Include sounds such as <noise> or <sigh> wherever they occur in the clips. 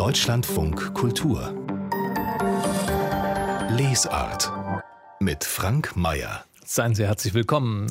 Deutschlandfunk Kultur. Lesart mit Frank Mayer Seien Sie herzlich willkommen.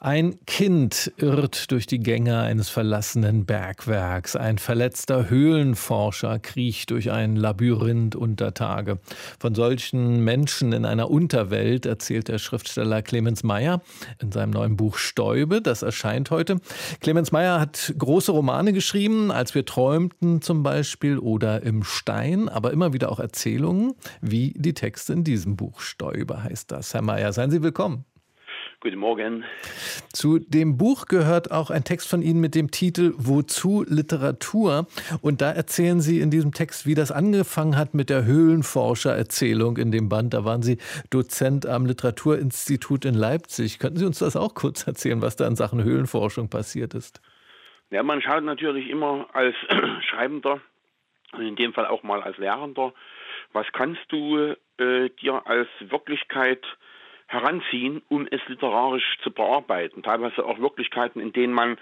Ein Kind irrt durch die Gänge eines verlassenen Bergwerks. Ein verletzter Höhlenforscher kriecht durch ein Labyrinth unter Tage. Von solchen Menschen in einer Unterwelt erzählt der Schriftsteller Clemens Meyer in seinem neuen Buch Stäube. Das erscheint heute. Clemens Meyer hat große Romane geschrieben, als wir träumten zum Beispiel oder im Stein, aber immer wieder auch Erzählungen, wie die Texte in diesem Buch Stäube heißt das. Herr Meyer, seien Sie willkommen. Guten Morgen. Zu dem Buch gehört auch ein Text von Ihnen mit dem Titel Wozu Literatur? Und da erzählen Sie in diesem Text, wie das angefangen hat mit der Höhlenforscher-Erzählung in dem Band. Da waren Sie Dozent am Literaturinstitut in Leipzig. Könnten Sie uns das auch kurz erzählen, was da in Sachen Höhlenforschung passiert ist? Ja, man schaut natürlich immer als <clears throat> Schreibender und in dem Fall auch mal als Lehrender, was kannst du äh, dir als Wirklichkeit heranziehen, um es literarisch zu bearbeiten. Teilweise auch Wirklichkeiten, in denen man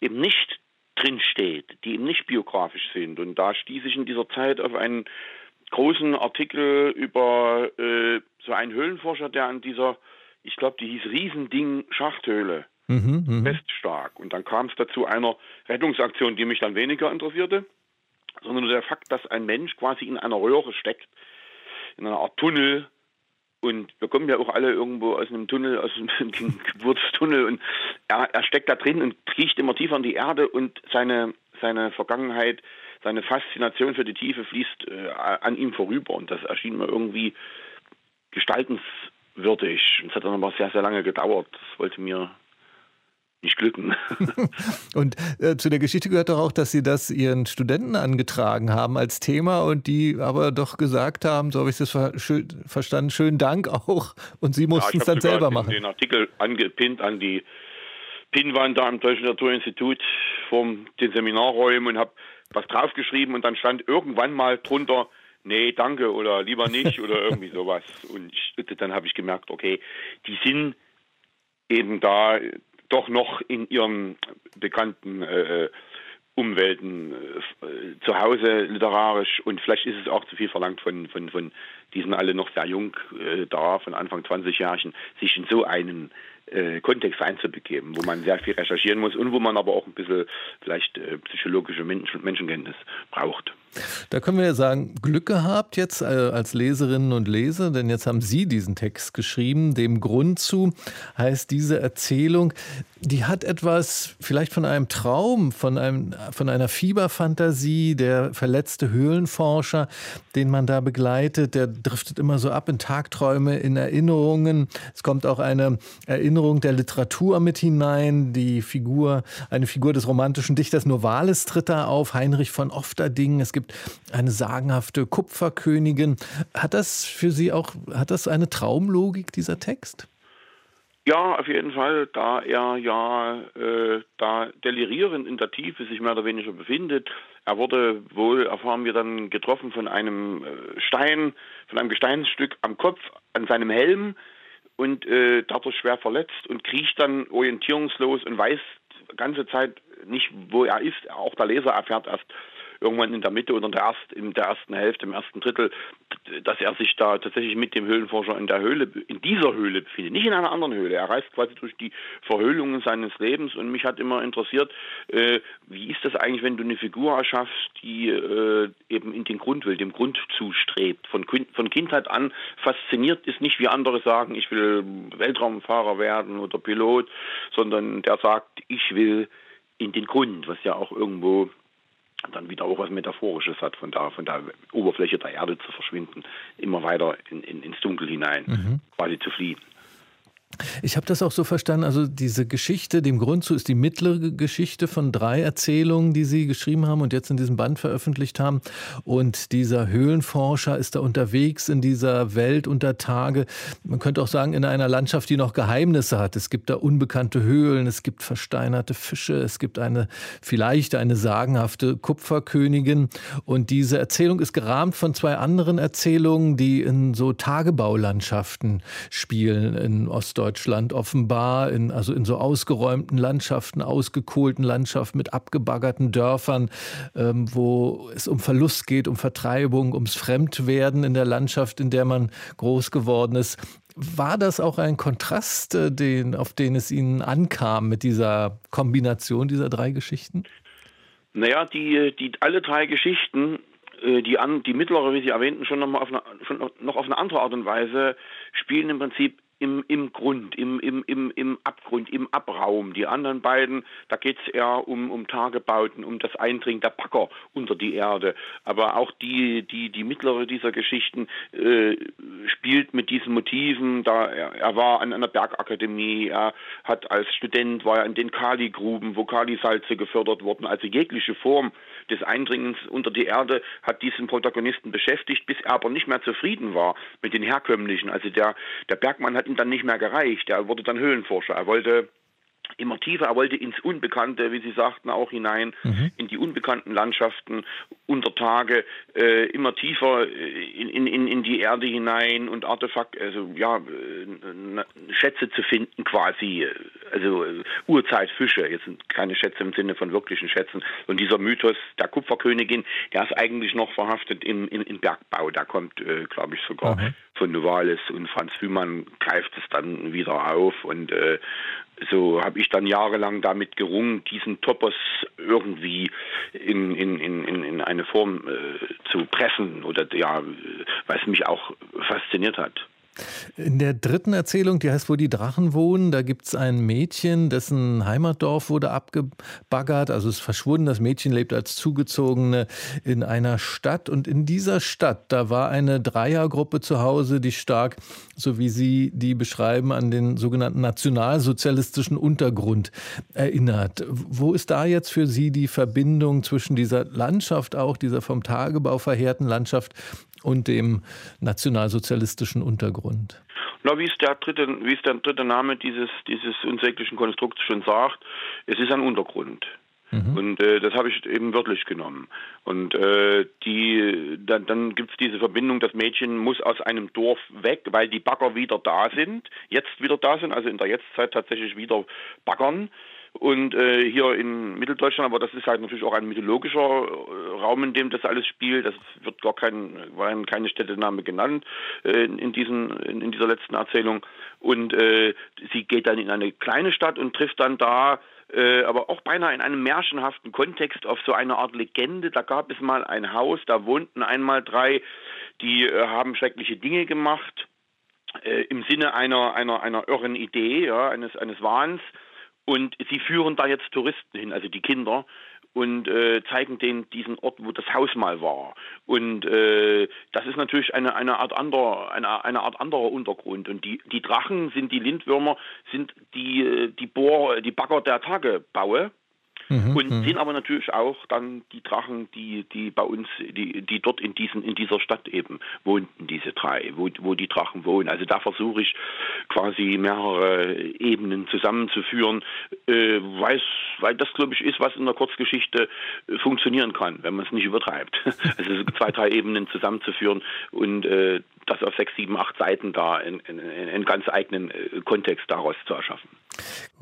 eben nicht drinsteht, die eben nicht biografisch sind. Und da stieß ich in dieser Zeit auf einen großen Artikel über äh, so einen Höhlenforscher, der an dieser, ich glaube, die hieß Riesending Schachthöhle mhm, mh. feststark. Und dann kam es dazu einer Rettungsaktion, die mich dann weniger interessierte, sondern nur der Fakt, dass ein Mensch quasi in einer Röhre steckt, in einer Art Tunnel, und wir kommen ja auch alle irgendwo aus einem Tunnel, aus einem <laughs> Geburtstunnel und er, er steckt da drin und kriecht immer tiefer in die Erde und seine, seine Vergangenheit, seine Faszination für die Tiefe fließt äh, an ihm vorüber und das erschien mir irgendwie gestaltenswürdig. Es hat dann aber sehr, sehr lange gedauert. Das wollte mir nicht glücken. <laughs> und äh, zu der Geschichte gehört doch auch, dass Sie das Ihren Studenten angetragen haben als Thema und die aber doch gesagt haben, so habe ich das ver schön, verstanden, schönen Dank auch und Sie mussten ja, es dann selber machen. Ich habe den Artikel angepinnt an die Pinnwand da am Deutschen Naturinstitut vom den Seminarräumen und habe was draufgeschrieben und dann stand irgendwann mal drunter, nee, danke oder lieber nicht oder <laughs> irgendwie sowas. Und ich, dann habe ich gemerkt, okay, die sind eben da doch noch in ihren bekannten äh, Umwelten äh, zu Hause literarisch und vielleicht ist es auch zu viel verlangt von, von, von die sind alle noch sehr jung äh, da, von Anfang 20-Jährigen, sich in so einen äh, Kontext einzubegeben, wo man sehr viel recherchieren muss und wo man aber auch ein bisschen vielleicht äh, psychologische Menschen, Menschenkenntnis braucht. Da können wir ja sagen, Glück gehabt jetzt äh, als Leserinnen und Leser, denn jetzt haben Sie diesen Text geschrieben. Dem Grund zu heißt diese Erzählung, die hat etwas vielleicht von einem Traum, von, einem, von einer Fieberfantasie. Der verletzte Höhlenforscher, den man da begleitet, der driftet immer so ab in Tagträume, in Erinnerungen. Es kommt auch eine Erinnerung der Literatur mit hinein. Die Figur, eine Figur des romantischen Dichters Novalis tritt da auf, Heinrich von Ofterding. Es gibt eine sagenhafte Kupferkönigin. Hat das für Sie auch, hat das eine Traumlogik, dieser Text? Ja, auf jeden Fall, da er ja äh, da delirierend in der Tiefe sich mehr oder weniger befindet. Er wurde wohl, erfahren wir dann, getroffen von einem äh, Stein, von einem Gesteinsstück am Kopf, an seinem Helm und äh, dadurch schwer verletzt und kriecht dann orientierungslos und weiß die ganze Zeit nicht, wo er ist. Auch der Leser erfährt erst irgendwann in der Mitte oder in der, erst, in der ersten Hälfte, im ersten Drittel, dass er sich da tatsächlich mit dem Höhlenforscher in der Höhle, in dieser Höhle befindet, nicht in einer anderen Höhle. Er reist quasi durch die Verhöhlungen seines Lebens und mich hat immer interessiert, äh, wie ist das eigentlich, wenn du eine Figur erschaffst, die äh, eben in den Grund will, dem Grund zustrebt, von, von Kindheit an fasziniert ist, nicht wie andere sagen, ich will Weltraumfahrer werden oder Pilot, sondern der sagt, ich will in den Grund, was ja auch irgendwo dann wieder auch was Metaphorisches hat, von da von der Oberfläche der Erde zu verschwinden, immer weiter in, in, ins Dunkel hinein, mhm. quasi zu fliehen. Ich habe das auch so verstanden, also diese Geschichte, dem Grund zu ist die mittlere Geschichte von drei Erzählungen, die Sie geschrieben haben und jetzt in diesem Band veröffentlicht haben. Und dieser Höhlenforscher ist da unterwegs in dieser Welt unter Tage. Man könnte auch sagen, in einer Landschaft, die noch Geheimnisse hat. Es gibt da unbekannte Höhlen, es gibt versteinerte Fische, es gibt eine, vielleicht eine sagenhafte Kupferkönigin. Und diese Erzählung ist gerahmt von zwei anderen Erzählungen, die in so Tagebaulandschaften spielen in Ost Ostdeutschland offenbar, in, also in so ausgeräumten Landschaften, ausgekohlten Landschaften mit abgebaggerten Dörfern, ähm, wo es um Verlust geht, um Vertreibung, ums Fremdwerden in der Landschaft, in der man groß geworden ist. War das auch ein Kontrast, äh, den, auf den es Ihnen ankam mit dieser Kombination dieser drei Geschichten? Naja, die, die alle drei Geschichten äh, die, an, die mittlere, wie Sie erwähnten, schon noch, mal auf eine, schon noch auf eine andere Art und Weise spielen im Prinzip im, im Grund, im, im, im, im Abgrund, im Abraum. Die anderen beiden, da geht es eher um, um Tagebauten, um das Eindringen der Packer unter die Erde. Aber auch die, die, die mittlere dieser Geschichten äh, spielt mit diesen Motiven. Da, er, er, war an einer Bergakademie, er hat als Student, war er in den Kali-Gruben, wo Kalisalze gefördert wurden. Also jegliche Form des Eindringens unter die Erde hat diesen Protagonisten beschäftigt, bis er aber nicht mehr zufrieden war mit den herkömmlichen. Also der, der Bergmann hat ihm dann nicht mehr gereicht. Er wurde dann Höhlenforscher. Er wollte immer tiefer. Er wollte ins Unbekannte, wie Sie sagten, auch hinein, mhm. in die unbekannten Landschaften unter Tage, äh, immer tiefer in, in, in die Erde hinein und Artefakt, also ja, äh, Schätze zu finden quasi, also äh, Urzeitfische, jetzt sind keine Schätze im Sinne von wirklichen Schätzen. Und dieser Mythos der Kupferkönigin, der ist eigentlich noch verhaftet im, im, im Bergbau. Da kommt, äh, glaube ich, sogar mhm. Von Novalis und Franz Fühmann greift es dann wieder auf und äh, so habe ich dann jahrelang damit gerungen, diesen Topos irgendwie in, in, in, in eine Form äh, zu pressen oder ja, weil es mich auch fasziniert hat. In der dritten Erzählung, die heißt Wo die Drachen wohnen, da gibt es ein Mädchen, dessen Heimatdorf wurde abgebaggert, also ist verschwunden. Das Mädchen lebt als Zugezogene in einer Stadt. Und in dieser Stadt, da war eine Dreiergruppe zu Hause, die stark, so wie Sie die beschreiben, an den sogenannten nationalsozialistischen Untergrund erinnert. Wo ist da jetzt für Sie die Verbindung zwischen dieser Landschaft auch, dieser vom Tagebau verheerten Landschaft und dem nationalsozialistischen Untergrund? Na, wie es der dritte, wie es der dritte Name dieses, dieses unsäglichen Konstrukts schon sagt, es ist ein Untergrund. Mhm. Und äh, das habe ich eben wörtlich genommen. Und äh, die, dann, dann gibt es diese Verbindung, das Mädchen muss aus einem Dorf weg, weil die Bagger wieder da sind, jetzt wieder da sind, also in der Jetztzeit tatsächlich wieder baggern. Und äh, hier in Mitteldeutschland, aber das ist halt natürlich auch ein mythologischer äh, Raum, in dem das alles spielt. Das wird gar kein, waren keine Städtename genannt äh, in, diesen, in, in, dieser letzten Erzählung. Und äh, sie geht dann in eine kleine Stadt und trifft dann da äh, aber auch beinahe in einem märchenhaften Kontext auf so eine Art Legende. Da gab es mal ein Haus, da wohnten einmal drei, die äh, haben schreckliche Dinge gemacht äh, im Sinne einer einer einer irren Idee, ja, eines eines Wahns. Und sie führen da jetzt Touristen hin, also die Kinder, und äh, zeigen denen diesen Ort, wo das Haus mal war. Und äh, das ist natürlich eine, eine Art anderer, eine, eine Art anderer Untergrund. Und die, die Drachen sind die Lindwürmer, sind die, äh, die Bohr, die Bagger der Tagebaue. Mhm, und mhm. sind aber natürlich auch dann die Drachen, die, die bei uns, die, die dort in, diesen, in dieser Stadt eben wohnten, diese drei, wo, wo die Drachen wohnen. Also da versuche ich quasi mehrere Ebenen zusammenzuführen, äh, weil, weil das, glaube ich, ist, was in der Kurzgeschichte äh, funktionieren kann, wenn man es nicht übertreibt. <laughs> also zwei, drei Ebenen zusammenzuführen und äh, das auf sechs, sieben, acht Seiten da einen ganz eigenen äh, Kontext daraus zu erschaffen.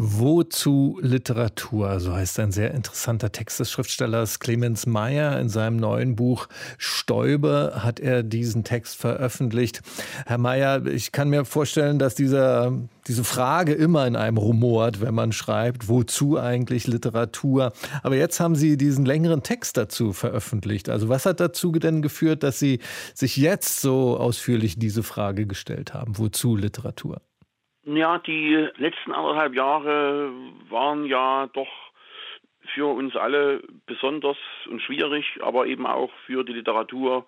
Wozu Literatur? So heißt ein sehr interessanter Text des Schriftstellers Clemens Meyer. In seinem neuen Buch Stäube hat er diesen Text veröffentlicht. Herr Meyer, ich kann mir vorstellen, dass dieser, diese Frage immer in einem rumort, wenn man schreibt, wozu eigentlich Literatur? Aber jetzt haben Sie diesen längeren Text dazu veröffentlicht. Also was hat dazu denn geführt, dass Sie sich jetzt so ausführlich diese Frage gestellt haben? Wozu Literatur? Ja, die letzten anderthalb Jahre waren ja doch für uns alle besonders und schwierig, aber eben auch für die Literatur,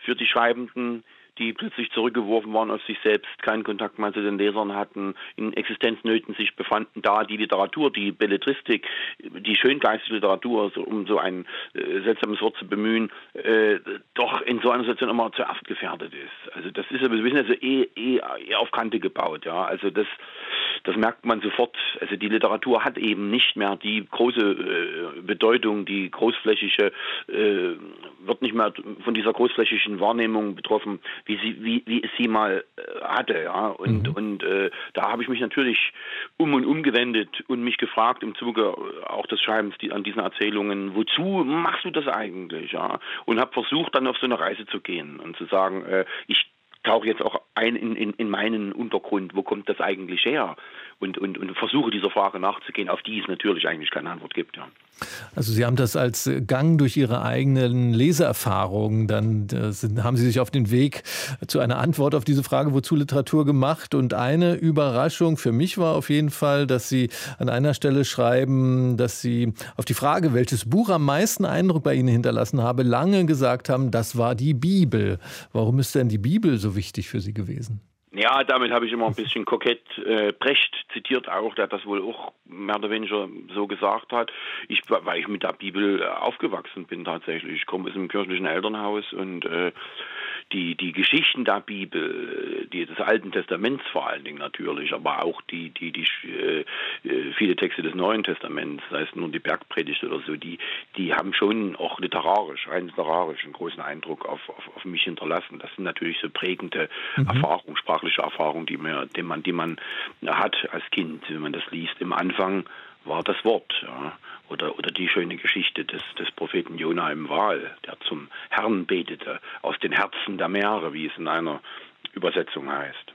für die Schreibenden, die plötzlich zurückgeworfen waren auf sich selbst, keinen Kontakt mehr zu den Lesern hatten, in Existenznöten sich befanden, da die Literatur, die Belletristik, die schöngeistige Literatur, so, um so ein äh, seltsames Wort zu bemühen, äh, doch in so einer Situation immer zuerst gefährdet ist. Also das ist, wir wissen also eh, eh, eh auf Kante gebaut, ja. Also das, das merkt man sofort. Also die Literatur hat eben nicht mehr die große äh, Bedeutung, die großflächige, äh, wird nicht mehr von dieser großflächigen Wahrnehmung betroffen, wie sie, wie, wie es sie mal äh, hatte. Ja? Und, mhm. und äh, da habe ich mich natürlich um und umgewendet und mich gefragt im Zuge auch des Schreibens die, an diesen Erzählungen, wozu machst du das eigentlich? Ja? Und habe versucht, dann auf so eine Reise zu gehen und zu sagen, äh, ich tauche jetzt auch ein in, in, in meinen Untergrund, wo kommt das eigentlich her? Und, und, und versuche dieser Frage nachzugehen, auf die es natürlich eigentlich keine Antwort gibt. Ja. Also Sie haben das als Gang durch Ihre eigenen Leseerfahrungen, dann äh, sind, haben Sie sich auf den Weg zu einer Antwort auf diese Frage, wozu Literatur gemacht. Und eine Überraschung für mich war auf jeden Fall, dass Sie an einer Stelle schreiben, dass Sie auf die Frage, welches Buch am meisten Eindruck bei Ihnen hinterlassen habe, lange gesagt haben, das war die Bibel. Warum ist denn die Bibel so wichtig für Sie gewesen? Ja, damit habe ich immer ein bisschen kokett äh, Brecht zitiert auch, der das wohl auch mehr oder weniger so gesagt hat. Ich, weil ich mit der Bibel aufgewachsen bin tatsächlich. Ich komme aus einem kirchlichen Elternhaus und äh, die, die Geschichten der Bibel, die, des Alten Testaments vor allen Dingen natürlich, aber auch die, die, die äh, viele Texte des Neuen Testaments, sei es nur die Bergpredigt oder so, die, die haben schon auch literarisch, rein literarisch einen großen Eindruck auf, auf, auf mich hinterlassen. Das sind natürlich so prägende mhm. Erfahrungen, sprachliche Erfahrungen, die man, die man, die man hat als Kind, wenn man das liest. Im Anfang war das Wort. Ja. Oder, oder die schöne Geschichte des, des Propheten Jona im Wal, der zum Herrn betete, aus den Herzen der Meere, wie es in einer Übersetzung heißt.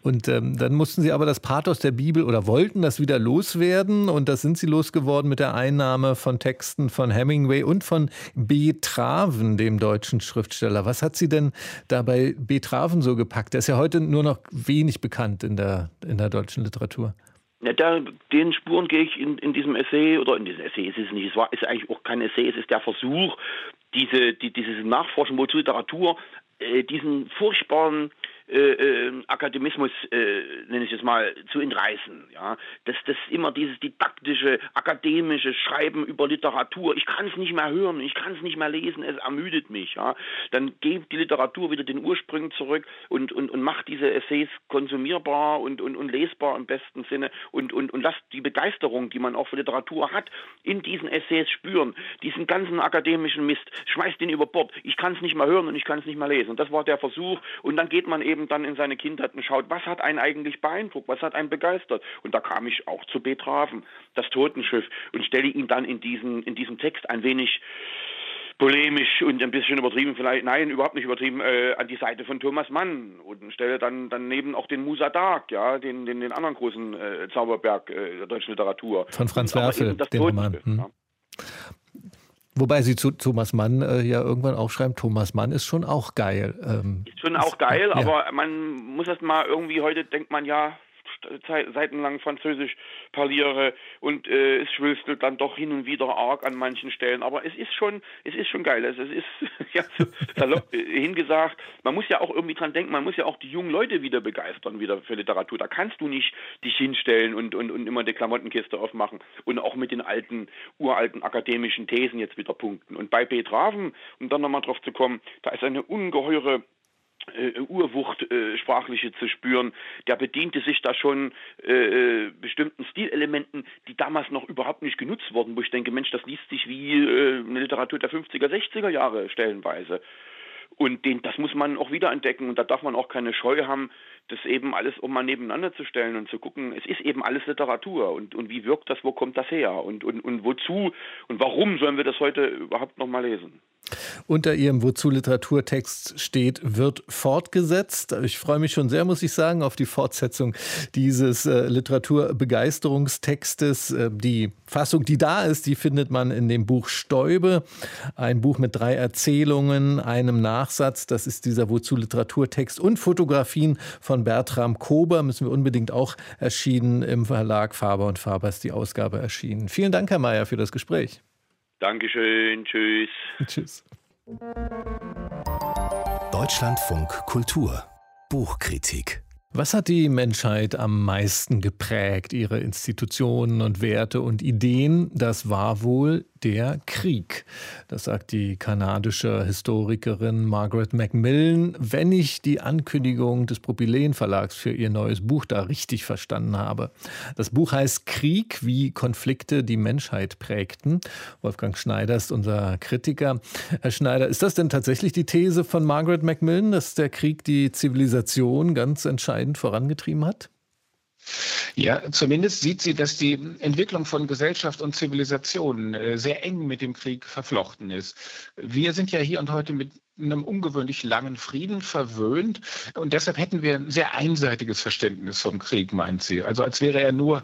Und ähm, dann mussten Sie aber das Pathos der Bibel oder wollten das wieder loswerden. Und das sind Sie losgeworden mit der Einnahme von Texten von Hemingway und von B. Traven, dem deutschen Schriftsteller. Was hat Sie denn da bei B. Traven so gepackt? Der ist ja heute nur noch wenig bekannt in der, in der deutschen Literatur. Ja, da, den Spuren gehe ich in, in diesem Essay, oder in diesem Essay ist es nicht, es war, ist eigentlich auch kein Essay, es ist der Versuch, diese, die, dieses Nachforschen, wozu Literatur, äh, diesen furchtbaren äh, äh, Akademismus, äh, nenne ich es mal, zu entreißen. Ja, dass das immer dieses didaktische, akademische Schreiben über Literatur. Ich kann es nicht mehr hören, ich kann es nicht mehr lesen, es ermüdet mich. Ja, dann gebt die Literatur wieder den Ursprüngen zurück und und und macht diese Essays konsumierbar und und und lesbar im besten Sinne und und und lasst die Begeisterung, die man auch für Literatur hat, in diesen Essays spüren. Diesen ganzen akademischen Mist, schmeißt den über Bord. Ich kann es nicht mehr hören und ich kann es nicht mehr lesen. Und das war der Versuch. Und dann geht man eben eben dann in seine Kindheit und schaut, was hat einen eigentlich beeindruckt, was hat einen begeistert. Und da kam ich auch zu Betraven, das Totenschiff, und stelle ihn dann in, diesen, in diesem Text ein wenig polemisch und ein bisschen übertrieben vielleicht, nein, überhaupt nicht übertrieben, äh, an die Seite von Thomas Mann und stelle dann daneben auch den Musa Dark, ja, den, den, den anderen großen äh, Zauberberg äh, der deutschen Literatur. Von Franz Werfel, den Roman. Hm. Ja. Wobei Sie zu Thomas Mann äh, ja irgendwann auch schreiben, Thomas Mann ist schon auch geil. Ähm, ist schon auch geil, ja. aber man muss das mal irgendwie, heute denkt man ja, seitenlang Französisch parliere und äh, es schwülstelt dann doch hin und wieder arg an manchen Stellen. Aber es ist schon, es ist schon geil. Also es ist <laughs> ja salopp äh, hingesagt. Man muss ja auch irgendwie dran denken. Man muss ja auch die jungen Leute wieder begeistern wieder für Literatur. Da kannst du nicht dich hinstellen und und und immer die Klamottenkiste aufmachen und auch mit den alten uralten akademischen Thesen jetzt wieder punkten. Und bei Betraven, um dann nochmal drauf zu kommen, da ist eine ungeheure äh, Urwucht äh, sprachliche zu spüren. Der bediente sich da schon äh, äh, bestimmten Stilelementen, die damals noch überhaupt nicht genutzt wurden, wo ich denke, Mensch, das liest sich wie äh, eine Literatur der 50er, 60er Jahre stellenweise. Und den, das muss man auch wieder entdecken und da darf man auch keine Scheu haben, das eben alles um mal nebeneinander zu stellen und zu gucken, es ist eben alles Literatur und, und wie wirkt das, wo kommt das her und, und, und wozu und warum sollen wir das heute überhaupt noch mal lesen? Unter Ihrem Wozu Literaturtext steht, wird fortgesetzt. Ich freue mich schon sehr, muss ich sagen, auf die Fortsetzung dieses äh, Literaturbegeisterungstextes. Äh, die Fassung, die da ist, die findet man in dem Buch Stäube. Ein Buch mit drei Erzählungen, einem Nachsatz. Das ist dieser Wozu Literaturtext und Fotografien von Bertram Kober. Müssen wir unbedingt auch erschienen im Verlag Faber und Faber ist die Ausgabe erschienen. Vielen Dank, Herr Mayer, für das Gespräch. Dankeschön, tschüss. <laughs> Tschüss. Deutschlandfunk Kultur Buchkritik was hat die Menschheit am meisten geprägt, ihre Institutionen und Werte und Ideen? Das war wohl der Krieg. Das sagt die kanadische Historikerin Margaret Macmillan, wenn ich die Ankündigung des Propylen Verlags für ihr neues Buch da richtig verstanden habe. Das Buch heißt Krieg, wie Konflikte die Menschheit prägten. Wolfgang Schneider ist unser Kritiker. Herr Schneider, ist das denn tatsächlich die These von Margaret Macmillan, dass der Krieg die Zivilisation ganz entscheidend vorangetrieben hat? Ja, zumindest sieht sie, dass die Entwicklung von Gesellschaft und Zivilisation äh, sehr eng mit dem Krieg verflochten ist. Wir sind ja hier und heute mit einem ungewöhnlich langen Frieden verwöhnt und deshalb hätten wir ein sehr einseitiges Verständnis vom Krieg, meint sie. Also als wäre er nur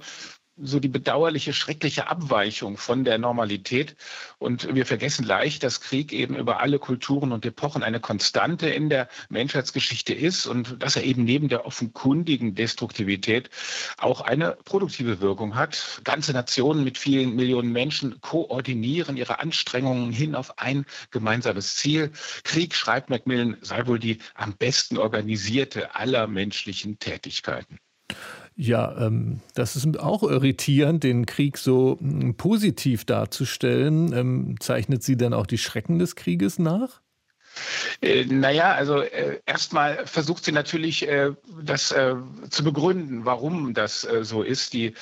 so die bedauerliche, schreckliche Abweichung von der Normalität. Und wir vergessen leicht, dass Krieg eben über alle Kulturen und Epochen eine Konstante in der Menschheitsgeschichte ist und dass er eben neben der offenkundigen Destruktivität auch eine produktive Wirkung hat. Ganze Nationen mit vielen Millionen Menschen koordinieren ihre Anstrengungen hin auf ein gemeinsames Ziel. Krieg, schreibt Macmillan, sei wohl die am besten organisierte aller menschlichen Tätigkeiten. Ja, ähm, das ist auch irritierend, den Krieg so hm, positiv darzustellen. Ähm, zeichnet sie denn auch die Schrecken des Krieges nach? Äh, naja, also äh, erstmal versucht sie natürlich, äh, das äh, zu begründen, warum das äh, so ist, die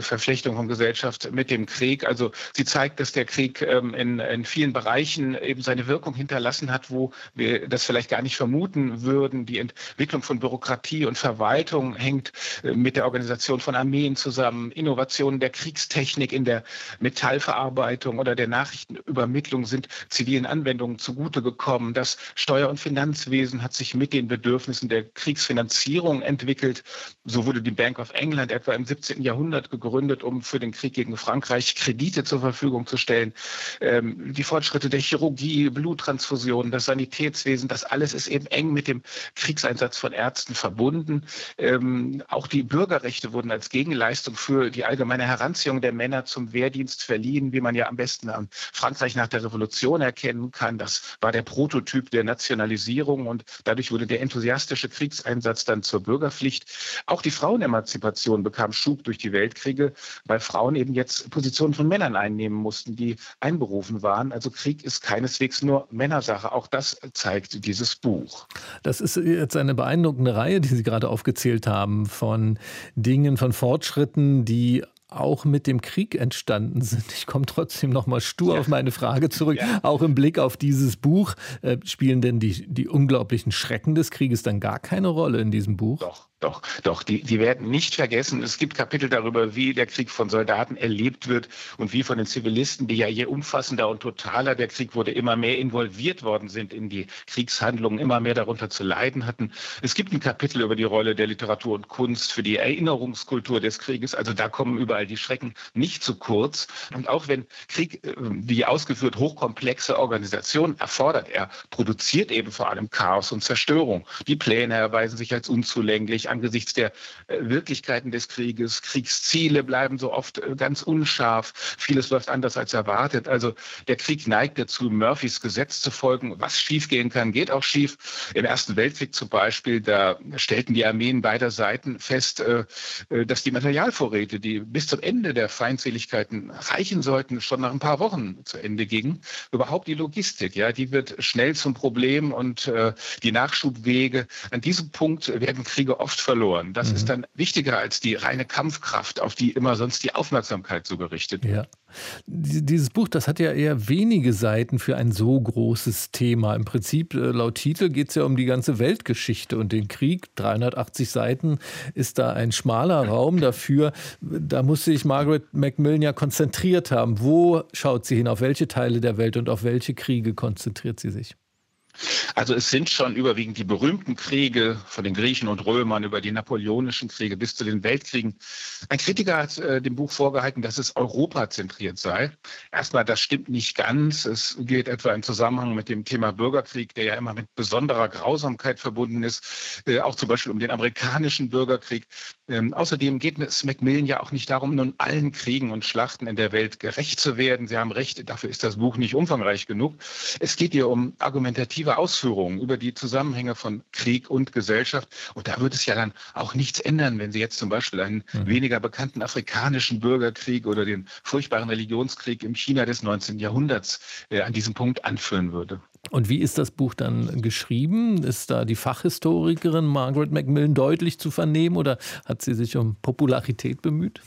Verflechtung von Gesellschaft mit dem Krieg. Also sie zeigt, dass der Krieg ähm, in, in vielen Bereichen eben seine Wirkung hinterlassen hat, wo wir das vielleicht gar nicht vermuten würden. Die Entwicklung von Bürokratie und Verwaltung hängt mit der Organisation von Armeen zusammen. Innovationen der Kriegstechnik in der Metallverarbeitung oder der Nachrichtenübermittlung sind zivilen Anwendungen zugute gekommen. Das Steuer- und Finanzwesen hat sich mit den Bedürfnissen der Kriegsfinanzierung entwickelt. So wurde die Bank of England etwa im 17. Jahrhundert gegründet, um für den Krieg gegen Frankreich Kredite zur Verfügung zu stellen. Ähm, die Fortschritte der Chirurgie, Bluttransfusionen, das Sanitätswesen, das alles ist eben eng mit dem Kriegseinsatz von Ärzten verbunden. Ähm, auch die Bürgerrechte wurden als Gegenleistung für die allgemeine Heranziehung der Männer zum Wehrdienst verliehen, wie man ja am besten an Frankreich nach der Revolution erkennen kann. Das war der Prototyp Prototyp der Nationalisierung und dadurch wurde der enthusiastische Kriegseinsatz dann zur Bürgerpflicht. Auch die Frauenemanzipation bekam Schub durch die Weltkriege, weil Frauen eben jetzt Positionen von Männern einnehmen mussten, die einberufen waren. Also Krieg ist keineswegs nur Männersache. Auch das zeigt dieses Buch. Das ist jetzt eine beeindruckende Reihe, die Sie gerade aufgezählt haben, von Dingen, von Fortschritten, die auch mit dem Krieg entstanden sind. Ich komme trotzdem noch mal stur ja. auf meine Frage zurück. Ja. Auch im Blick auf dieses Buch äh, spielen denn die, die unglaublichen Schrecken des Krieges dann gar keine Rolle in diesem Buch? Doch. Doch, doch, die, die werden nicht vergessen. Es gibt Kapitel darüber, wie der Krieg von Soldaten erlebt wird und wie von den Zivilisten, die ja je umfassender und totaler der Krieg wurde, immer mehr involviert worden sind in die Kriegshandlungen, immer mehr darunter zu leiden hatten. Es gibt ein Kapitel über die Rolle der Literatur und Kunst für die Erinnerungskultur des Krieges. Also da kommen überall die Schrecken nicht zu kurz. Und auch wenn Krieg, äh, wie ausgeführt, hochkomplexe Organisation erfordert, er produziert eben vor allem Chaos und Zerstörung. Die Pläne erweisen sich als unzulänglich angesichts der äh, Wirklichkeiten des Krieges. Kriegsziele bleiben so oft äh, ganz unscharf. Vieles läuft anders als erwartet. Also der Krieg neigt dazu, Murphys Gesetz zu folgen. Was schiefgehen kann, geht auch schief. Im Ersten Weltkrieg zum Beispiel, da stellten die Armeen beider Seiten fest, äh, dass die Materialvorräte, die bis zum Ende der Feindseligkeiten reichen sollten, schon nach ein paar Wochen zu Ende gingen. Überhaupt die Logistik, ja, die wird schnell zum Problem und die Nachschubwege. An diesem Punkt werden Kriege oft Kraft verloren. Das mhm. ist dann wichtiger als die reine Kampfkraft, auf die immer sonst die Aufmerksamkeit so gerichtet wird. Ja. Dieses Buch, das hat ja eher wenige Seiten für ein so großes Thema. Im Prinzip, äh, laut Titel, geht es ja um die ganze Weltgeschichte und den Krieg. 380 Seiten ist da ein schmaler Raum dafür. Da muss sich Margaret Macmillan ja konzentriert haben. Wo schaut sie hin? Auf welche Teile der Welt und auf welche Kriege konzentriert sie sich? Also es sind schon überwiegend die berühmten Kriege von den Griechen und Römern über die napoleonischen Kriege bis zu den Weltkriegen. Ein Kritiker hat äh, dem Buch vorgehalten, dass es europazentriert sei. Erstmal, das stimmt nicht ganz. Es geht etwa im Zusammenhang mit dem Thema Bürgerkrieg, der ja immer mit besonderer Grausamkeit verbunden ist, äh, auch zum Beispiel um den amerikanischen Bürgerkrieg. Ähm, außerdem geht es Macmillan ja auch nicht darum, nun allen Kriegen und Schlachten in der Welt gerecht zu werden. Sie haben recht, dafür ist das Buch nicht umfangreich genug. Es geht ihr um argumentative Ausführungen Ausführungen über die Zusammenhänge von Krieg und Gesellschaft. Und da wird es ja dann auch nichts ändern, wenn Sie jetzt zum Beispiel einen mhm. weniger bekannten afrikanischen Bürgerkrieg oder den furchtbaren Religionskrieg im China des 19. Jahrhunderts äh, an diesem Punkt anführen würde. Und wie ist das Buch dann geschrieben? Ist da die Fachhistorikerin Margaret Macmillan deutlich zu vernehmen oder hat sie sich um Popularität bemüht?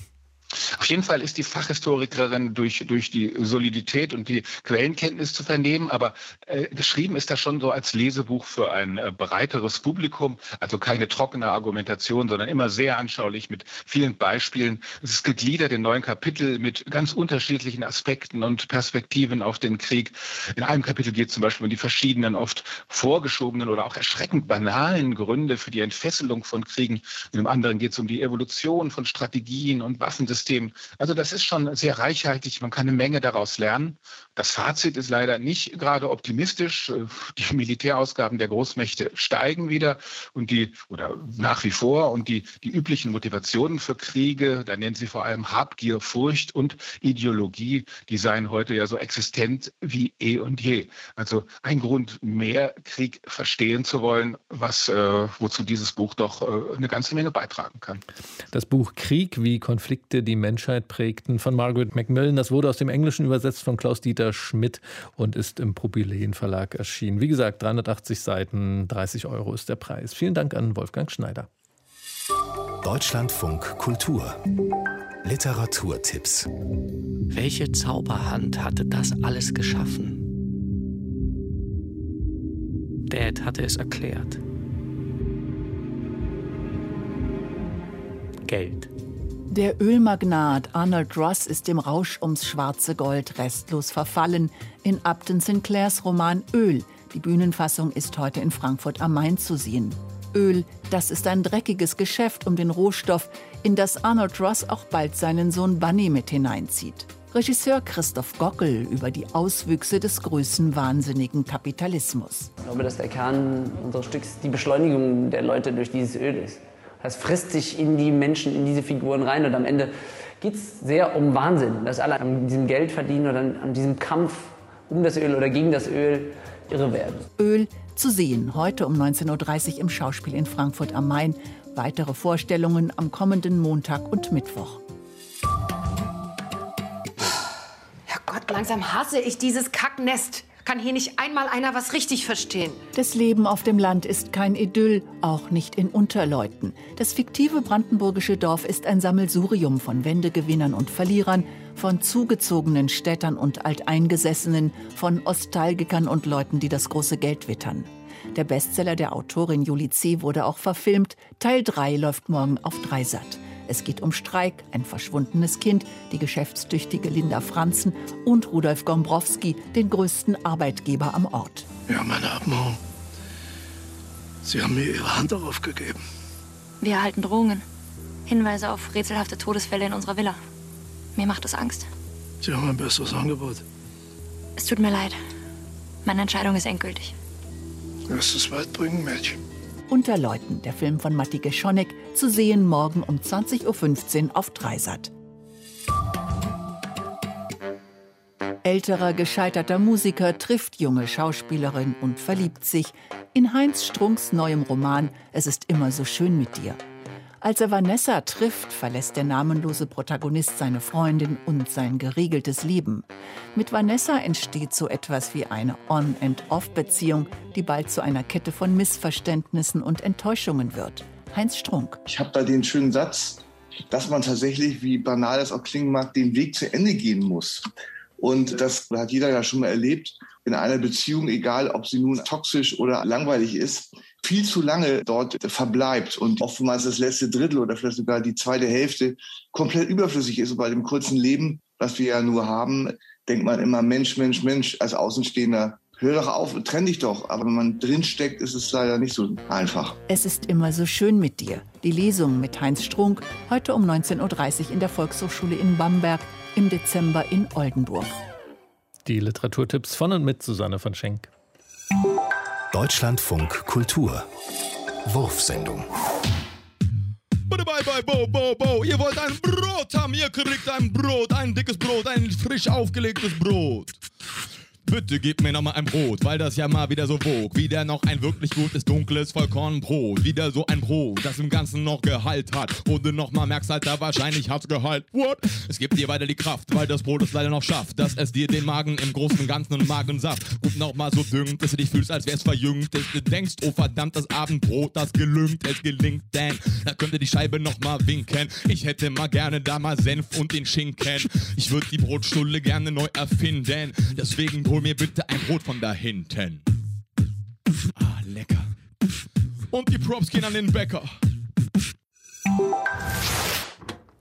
Auf jeden Fall ist die Fachhistorikerin durch, durch die Solidität und die Quellenkenntnis zu vernehmen, aber äh, geschrieben ist das schon so als Lesebuch für ein äh, breiteres Publikum, also keine trockene Argumentation, sondern immer sehr anschaulich mit vielen Beispielen. Es ist gegliedert in neun Kapitel mit ganz unterschiedlichen Aspekten und Perspektiven auf den Krieg. In einem Kapitel geht es zum Beispiel um die verschiedenen, oft vorgeschobenen oder auch erschreckend banalen Gründe für die Entfesselung von Kriegen. In dem anderen geht es um die Evolution von Strategien und Waffensystemen System. Also das ist schon sehr reichhaltig. Man kann eine Menge daraus lernen. Das Fazit ist leider nicht gerade optimistisch. Die <laughs> Militärausgaben der Großmächte steigen wieder und die oder nach wie vor und die, die üblichen Motivationen für Kriege, da nennen sie vor allem Habgier, Furcht und Ideologie, die seien heute ja so existent wie eh und je. Also ein Grund mehr Krieg verstehen zu wollen, was äh, wozu dieses Buch doch äh, eine ganze Menge beitragen kann. Das Buch Krieg, wie Konflikte die Menschheit prägten, von Margaret Macmillan. Das wurde aus dem Englischen übersetzt von Klaus-Dieter Schmidt und ist im Propylen Verlag erschienen. Wie gesagt, 380 Seiten, 30 Euro ist der Preis. Vielen Dank an Wolfgang Schneider. Deutschlandfunk Kultur Literaturtipps Welche Zauberhand hatte das alles geschaffen? Dad hatte es erklärt. Geld. Der Ölmagnat Arnold Ross ist dem Rausch ums schwarze Gold restlos verfallen. In Upton Sinclairs Roman Öl. Die Bühnenfassung ist heute in Frankfurt am Main zu sehen. Öl, das ist ein dreckiges Geschäft um den Rohstoff, in das Arnold Ross auch bald seinen Sohn Bunny mit hineinzieht. Regisseur Christoph Gockel über die Auswüchse des größenwahnsinnigen Kapitalismus. Ich glaube, dass der Kern unseres Stücks die Beschleunigung der Leute durch dieses Öl ist. Das frisst sich in die Menschen, in diese Figuren rein und am Ende geht es sehr um Wahnsinn, dass alle an diesem Geld verdienen oder an diesem Kampf um das Öl oder gegen das Öl irre werden. Öl zu sehen, heute um 19.30 Uhr im Schauspiel in Frankfurt am Main. Weitere Vorstellungen am kommenden Montag und Mittwoch. Herrgott, langsam hasse ich dieses Kacknest kann hier nicht einmal einer was richtig verstehen. Das Leben auf dem Land ist kein Idyll, auch nicht in Unterleuten. Das fiktive brandenburgische Dorf ist ein Sammelsurium von Wendegewinnern und Verlierern, von zugezogenen Städtern und Alteingesessenen, von Ostalgikern und Leuten, die das große Geld wittern. Der Bestseller der Autorin Julie C. wurde auch verfilmt. Teil 3 läuft morgen auf Dreisat. Es geht um Streik, ein verschwundenes Kind, die geschäftstüchtige Linda Franzen und Rudolf Gombrowski, den größten Arbeitgeber am Ort. Ja, meine Abmachung. Sie haben mir Ihre Hand darauf gegeben. Wir erhalten Drohungen. Hinweise auf rätselhafte Todesfälle in unserer Villa. Mir macht es Angst. Sie haben ein besseres Angebot. Es tut mir leid. Meine Entscheidung ist endgültig. Lass es weit bringen, Mädchen. Unter Leuten, der Film von Matti Geschonek, zu sehen morgen um 20.15 Uhr auf Dreisat. Älterer gescheiterter Musiker trifft junge Schauspielerin und verliebt sich in Heinz Strunks neuem Roman Es ist immer so schön mit dir. Als er Vanessa trifft, verlässt der namenlose Protagonist seine Freundin und sein geregeltes Leben. Mit Vanessa entsteht so etwas wie eine On- and Off-Beziehung, die bald zu einer Kette von Missverständnissen und Enttäuschungen wird. Heinz Strunk. Ich habe da den schönen Satz, dass man tatsächlich, wie banal das auch klingen mag, den Weg zu Ende gehen muss. Und das hat jeder ja schon mal erlebt in einer Beziehung, egal ob sie nun toxisch oder langweilig ist viel zu lange dort verbleibt und oftmals das letzte Drittel oder vielleicht sogar die zweite Hälfte komplett überflüssig ist. Und bei dem kurzen Leben, was wir ja nur haben, denkt man immer Mensch, Mensch, Mensch als Außenstehender. Hör doch auf, trenn dich doch. Aber wenn man drinsteckt, ist es leider nicht so einfach. Es ist immer so schön mit dir. Die Lesung mit Heinz Strunk, heute um 19.30 Uhr in der Volkshochschule in Bamberg, im Dezember in Oldenburg. Die Literaturtipps von und mit Susanne von Schenk. Deutschlandfunk Kultur Wurfsendung Bye, bye, bo, bo, bo. Ihr wollt ein Brot haben, ihr kriegt ein Brot, ein dickes Brot, ein frisch aufgelegtes Brot. Bitte gib mir nochmal ein Brot, weil das ja mal wieder so wog. Wieder noch ein wirklich gutes, dunkles Vollkornbrot. Wieder so ein Brot, das im Ganzen noch Gehalt hat. Und du nochmal merkst, Alter, wahrscheinlich hat's Gehalt. What? Es gibt dir weiter die Kraft, weil das Brot es leider noch schafft, dass es dir den Magen im Großen Ganzen und Magensaft gut nochmal so düngt, dass du dich fühlst, als wär's verjüngt. Dass du denkst, oh verdammt, das Abendbrot, das gelüngt, es gelingt, denn da könnte die Scheibe nochmal winken. Ich hätte mal gerne da mal Senf und den Schinken. Ich würde die Brotstulle gerne neu erfinden. Deswegen hol mir bitte ein Brot von da hinten. Ah, lecker. Und die Props gehen an den Bäcker.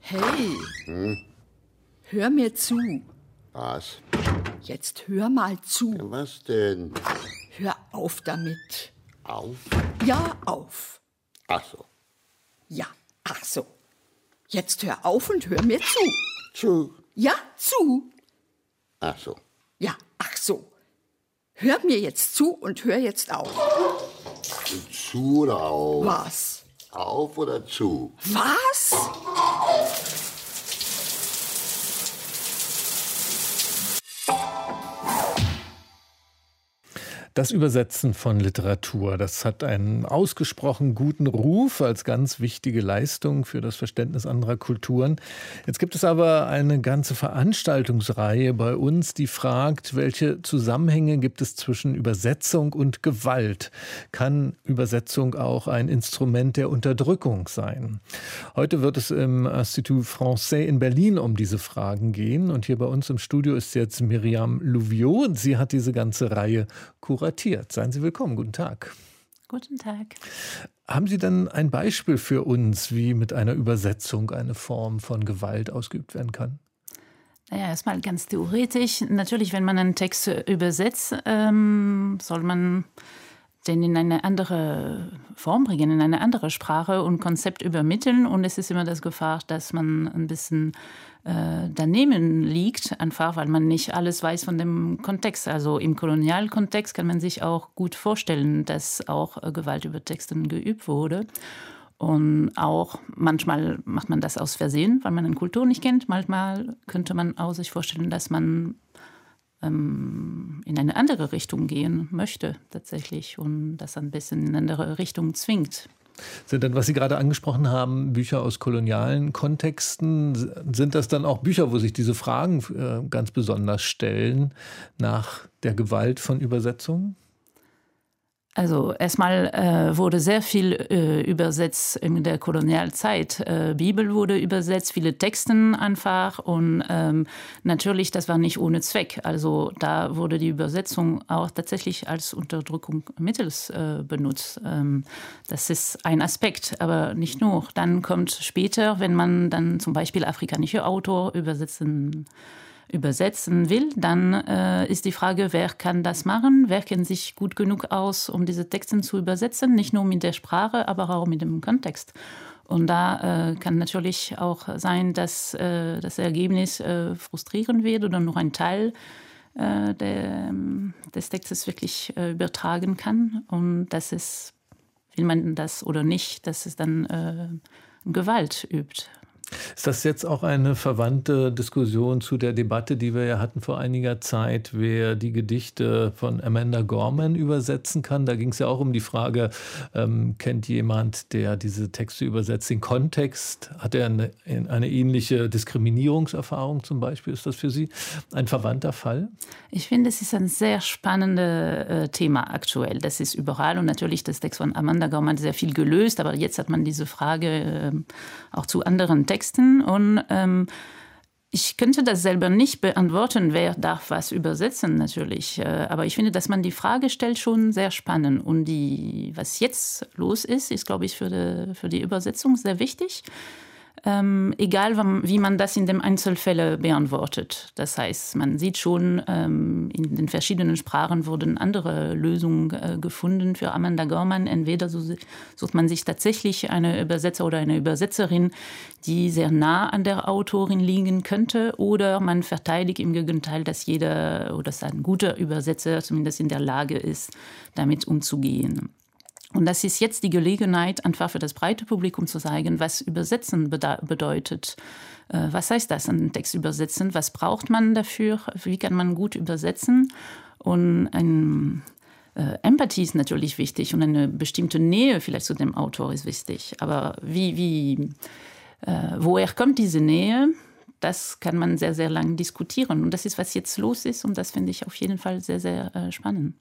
Hey, hör mir zu. Was? Jetzt hör mal zu. Was denn? Hör auf damit. Auf? Ja, auf. Ach so. Ja, ach so. Jetzt hör auf und hör mir zu. Zu? Ja, zu. Ach so. Ja, so. Hör mir jetzt zu und hör jetzt auf. Zu oder auf? Was? Auf oder zu? Was? Das Übersetzen von Literatur, das hat einen ausgesprochen guten Ruf als ganz wichtige Leistung für das Verständnis anderer Kulturen. Jetzt gibt es aber eine ganze Veranstaltungsreihe bei uns, die fragt, welche Zusammenhänge gibt es zwischen Übersetzung und Gewalt? Kann Übersetzung auch ein Instrument der Unterdrückung sein? Heute wird es im Institut Français in Berlin um diese Fragen gehen. Und hier bei uns im Studio ist jetzt Miriam Louviot. Sie hat diese ganze Reihe kuratiert kuratiert. Seien Sie willkommen. Guten Tag. Guten Tag. Haben Sie denn ein Beispiel für uns, wie mit einer Übersetzung eine Form von Gewalt ausgeübt werden kann? Naja, erstmal ganz theoretisch. Natürlich, wenn man einen Text übersetzt, ähm, soll man den in eine andere Form bringen, in eine andere Sprache und Konzept übermitteln. Und es ist immer das Gefahr, dass man ein bisschen äh, daneben liegt, einfach weil man nicht alles weiß von dem Kontext. Also im Kolonialkontext kann man sich auch gut vorstellen, dass auch äh, Gewalt über Texten geübt wurde. Und auch manchmal macht man das aus Versehen, weil man eine Kultur nicht kennt. Manchmal könnte man auch sich vorstellen, dass man ähm, in eine andere Richtung gehen möchte tatsächlich und das ein bisschen in eine andere Richtung zwingt. Sind dann, was Sie gerade angesprochen haben, Bücher aus kolonialen Kontexten, sind das dann auch Bücher, wo sich diese Fragen äh, ganz besonders stellen nach der Gewalt von Übersetzungen? Also erstmal äh, wurde sehr viel äh, übersetzt in der Kolonialzeit. Äh, Bibel wurde übersetzt, viele Texten einfach und ähm, natürlich, das war nicht ohne Zweck. Also da wurde die Übersetzung auch tatsächlich als Unterdrückung mittels äh, benutzt. Ähm, das ist ein Aspekt, aber nicht nur. Dann kommt später, wenn man dann zum Beispiel afrikanische Autor übersetzen übersetzen will, dann äh, ist die Frage, wer kann das machen? Wer kennt sich gut genug aus, um diese Texte zu übersetzen? Nicht nur mit der Sprache, aber auch mit dem Kontext. Und da äh, kann natürlich auch sein, dass äh, das Ergebnis äh, frustrieren wird oder nur ein Teil äh, der, des Textes wirklich äh, übertragen kann. Und das ist, will man das oder nicht, dass es dann äh, Gewalt übt. Ist das jetzt auch eine verwandte Diskussion zu der Debatte, die wir ja hatten vor einiger Zeit, wer die Gedichte von Amanda Gorman übersetzen kann? Da ging es ja auch um die Frage, ähm, kennt jemand, der diese Texte übersetzt, den Kontext? Hat er eine, eine ähnliche Diskriminierungserfahrung zum Beispiel? Ist das für Sie ein verwandter Fall? Ich finde, es ist ein sehr spannendes äh, Thema aktuell. Das ist überall und natürlich das Text von Amanda Gorman sehr viel gelöst, aber jetzt hat man diese Frage äh, auch zu anderen Texten Texten und ähm, ich könnte das selber nicht beantworten, wer darf was übersetzen natürlich. Äh, aber ich finde, dass man die Frage stellt, schon sehr spannend. Und die, was jetzt los ist, ist, glaube ich, für die, für die Übersetzung sehr wichtig ähm, egal wie man das in dem Einzelfälle beantwortet. Das heißt, man sieht schon, ähm, in den verschiedenen Sprachen wurden andere Lösungen äh, gefunden für Amanda Gorman. Entweder so, sucht man sich tatsächlich eine Übersetzer oder eine Übersetzerin, die sehr nah an der Autorin liegen könnte, oder man verteidigt im Gegenteil, dass jeder oder dass ein guter Übersetzer zumindest in der Lage ist, damit umzugehen. Und das ist jetzt die Gelegenheit, einfach für das breite Publikum zu zeigen, was Übersetzen bedeutet. Äh, was heißt das, einen Text übersetzen? Was braucht man dafür? Wie kann man gut übersetzen? Und ein, äh, Empathie ist natürlich wichtig und eine bestimmte Nähe vielleicht zu dem Autor ist wichtig. Aber wie, wie, äh, woher kommt diese Nähe? Das kann man sehr, sehr lange diskutieren. Und das ist, was jetzt los ist. Und das finde ich auf jeden Fall sehr, sehr äh, spannend.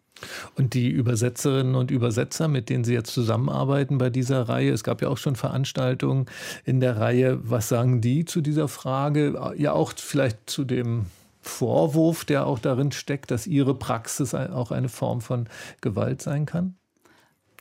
Und die Übersetzerinnen und Übersetzer, mit denen Sie jetzt zusammenarbeiten bei dieser Reihe, es gab ja auch schon Veranstaltungen in der Reihe. Was sagen die zu dieser Frage? Ja, auch vielleicht zu dem Vorwurf, der auch darin steckt, dass Ihre Praxis auch eine Form von Gewalt sein kann?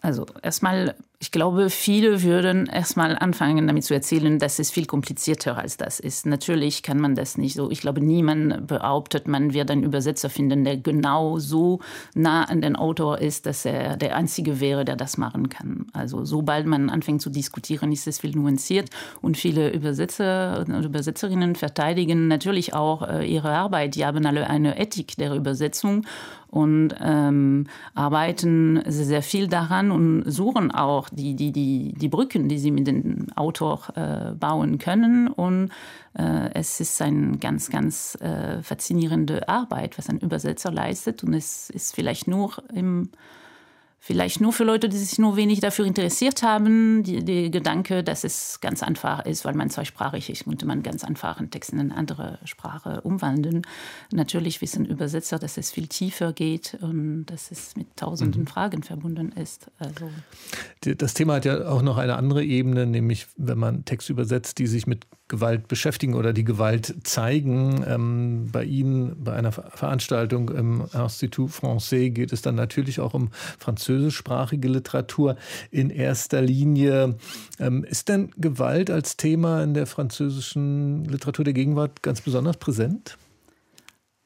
Also erstmal ich glaube, viele würden erstmal anfangen, damit zu erzählen, dass es viel komplizierter als das ist. Natürlich kann man das nicht so. Ich glaube, niemand behauptet, man wird einen Übersetzer finden, der genau so nah an den Autor ist, dass er der Einzige wäre, der das machen kann. Also sobald man anfängt zu diskutieren, ist es viel nuanciert. Und viele Übersetzer und Übersetzerinnen verteidigen natürlich auch äh, ihre Arbeit. Die haben alle eine Ethik der Übersetzung und ähm, arbeiten sehr, sehr viel daran und suchen auch auch die, die, die, die Brücken, die sie mit dem Autor äh, bauen können. Und äh, es ist eine ganz, ganz äh, faszinierende Arbeit, was ein Übersetzer leistet. Und es ist vielleicht nur im Vielleicht nur für Leute, die sich nur wenig dafür interessiert haben, die, die Gedanke, dass es ganz einfach ist, weil man zweisprachig ist, könnte man ganz einfach einen Text in eine andere Sprache umwandeln. Natürlich wissen Übersetzer, dass es viel tiefer geht und dass es mit tausenden mhm. Fragen verbunden ist. Also das Thema hat ja auch noch eine andere Ebene, nämlich wenn man Text übersetzt, die sich mit Gewalt beschäftigen oder die Gewalt zeigen. Ähm, bei Ihnen, bei einer Veranstaltung im Institut Français geht es dann natürlich auch um französischsprachige Literatur in erster Linie. Ähm, ist denn Gewalt als Thema in der französischen Literatur der Gegenwart ganz besonders präsent?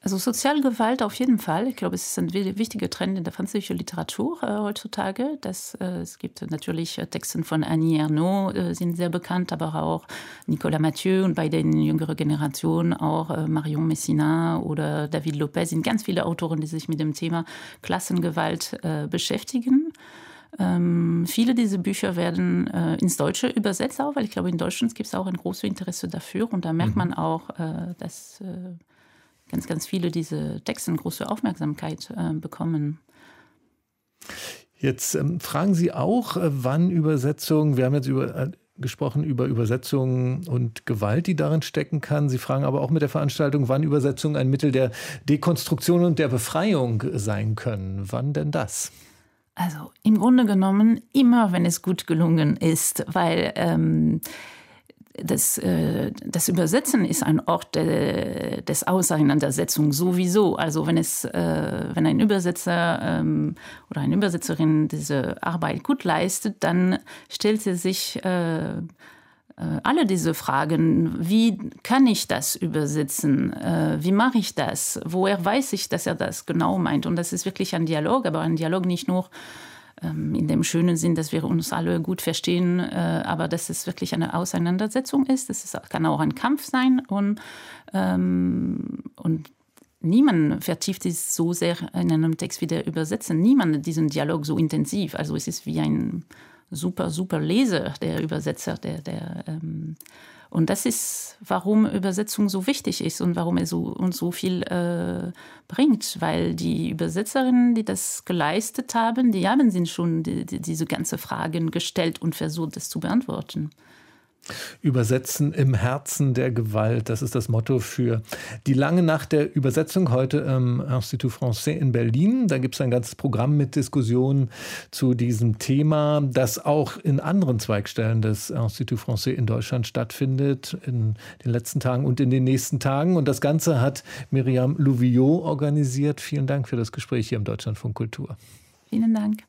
Also Sozialgewalt auf jeden Fall. Ich glaube, es ist ein wichtiger Trend in der französischen Literatur äh, heutzutage. Das, äh, es gibt natürlich äh, Texte von Annie Ernaux, äh, sind sehr bekannt, aber auch Nicolas Mathieu und bei den jüngeren Generationen auch äh, Marion Messina oder David Lopez sind ganz viele Autoren, die sich mit dem Thema Klassengewalt äh, beschäftigen. Ähm, viele dieser Bücher werden äh, ins Deutsche übersetzt, auch, weil ich glaube, in Deutschland gibt es auch ein großes Interesse dafür. Und da merkt mhm. man auch, äh, dass äh, ganz, ganz viele diese Texte große Aufmerksamkeit äh, bekommen. Jetzt ähm, fragen Sie auch, äh, wann Übersetzungen, wir haben jetzt über, äh, gesprochen über Übersetzungen und Gewalt, die darin stecken kann. Sie fragen aber auch mit der Veranstaltung, wann Übersetzungen ein Mittel der Dekonstruktion und der Befreiung sein können. Wann denn das? Also im Grunde genommen immer, wenn es gut gelungen ist, weil ähm, das, äh, das Übersetzen ist ein Ort de, des Auseinandersetzung sowieso. Also wenn es, äh, wenn ein Übersetzer ähm, oder eine Übersetzerin diese Arbeit gut leistet, dann stellt sie sich äh, äh alle diese Fragen, wie kann ich das übersetzen? Äh, wie mache ich das? Woher weiß ich, dass er das genau meint? Und das ist wirklich ein Dialog, aber ein Dialog nicht nur in dem schönen Sinn, dass wir uns alle gut verstehen, äh, aber dass es wirklich eine Auseinandersetzung ist. Das ist, kann auch ein Kampf sein und, ähm, und niemand vertieft es so sehr in einem Text wie der Übersetzen. Niemand diesen Dialog so intensiv. Also es ist wie ein super, super Leser, der Übersetzer, der, der ähm, und das ist, warum Übersetzung so wichtig ist und warum er so, uns so viel äh, bringt, weil die Übersetzerinnen, die das geleistet haben, die haben sich schon die, die, diese ganze Fragen gestellt und versucht, das zu beantworten. Übersetzen im Herzen der Gewalt, das ist das Motto für die lange Nacht der Übersetzung heute im Institut Français in Berlin. Da gibt es ein ganzes Programm mit Diskussionen zu diesem Thema, das auch in anderen Zweigstellen des Institut Français in Deutschland stattfindet, in den letzten Tagen und in den nächsten Tagen. Und das Ganze hat Miriam Louviot organisiert. Vielen Dank für das Gespräch hier im Deutschlandfunk Kultur. Vielen Dank.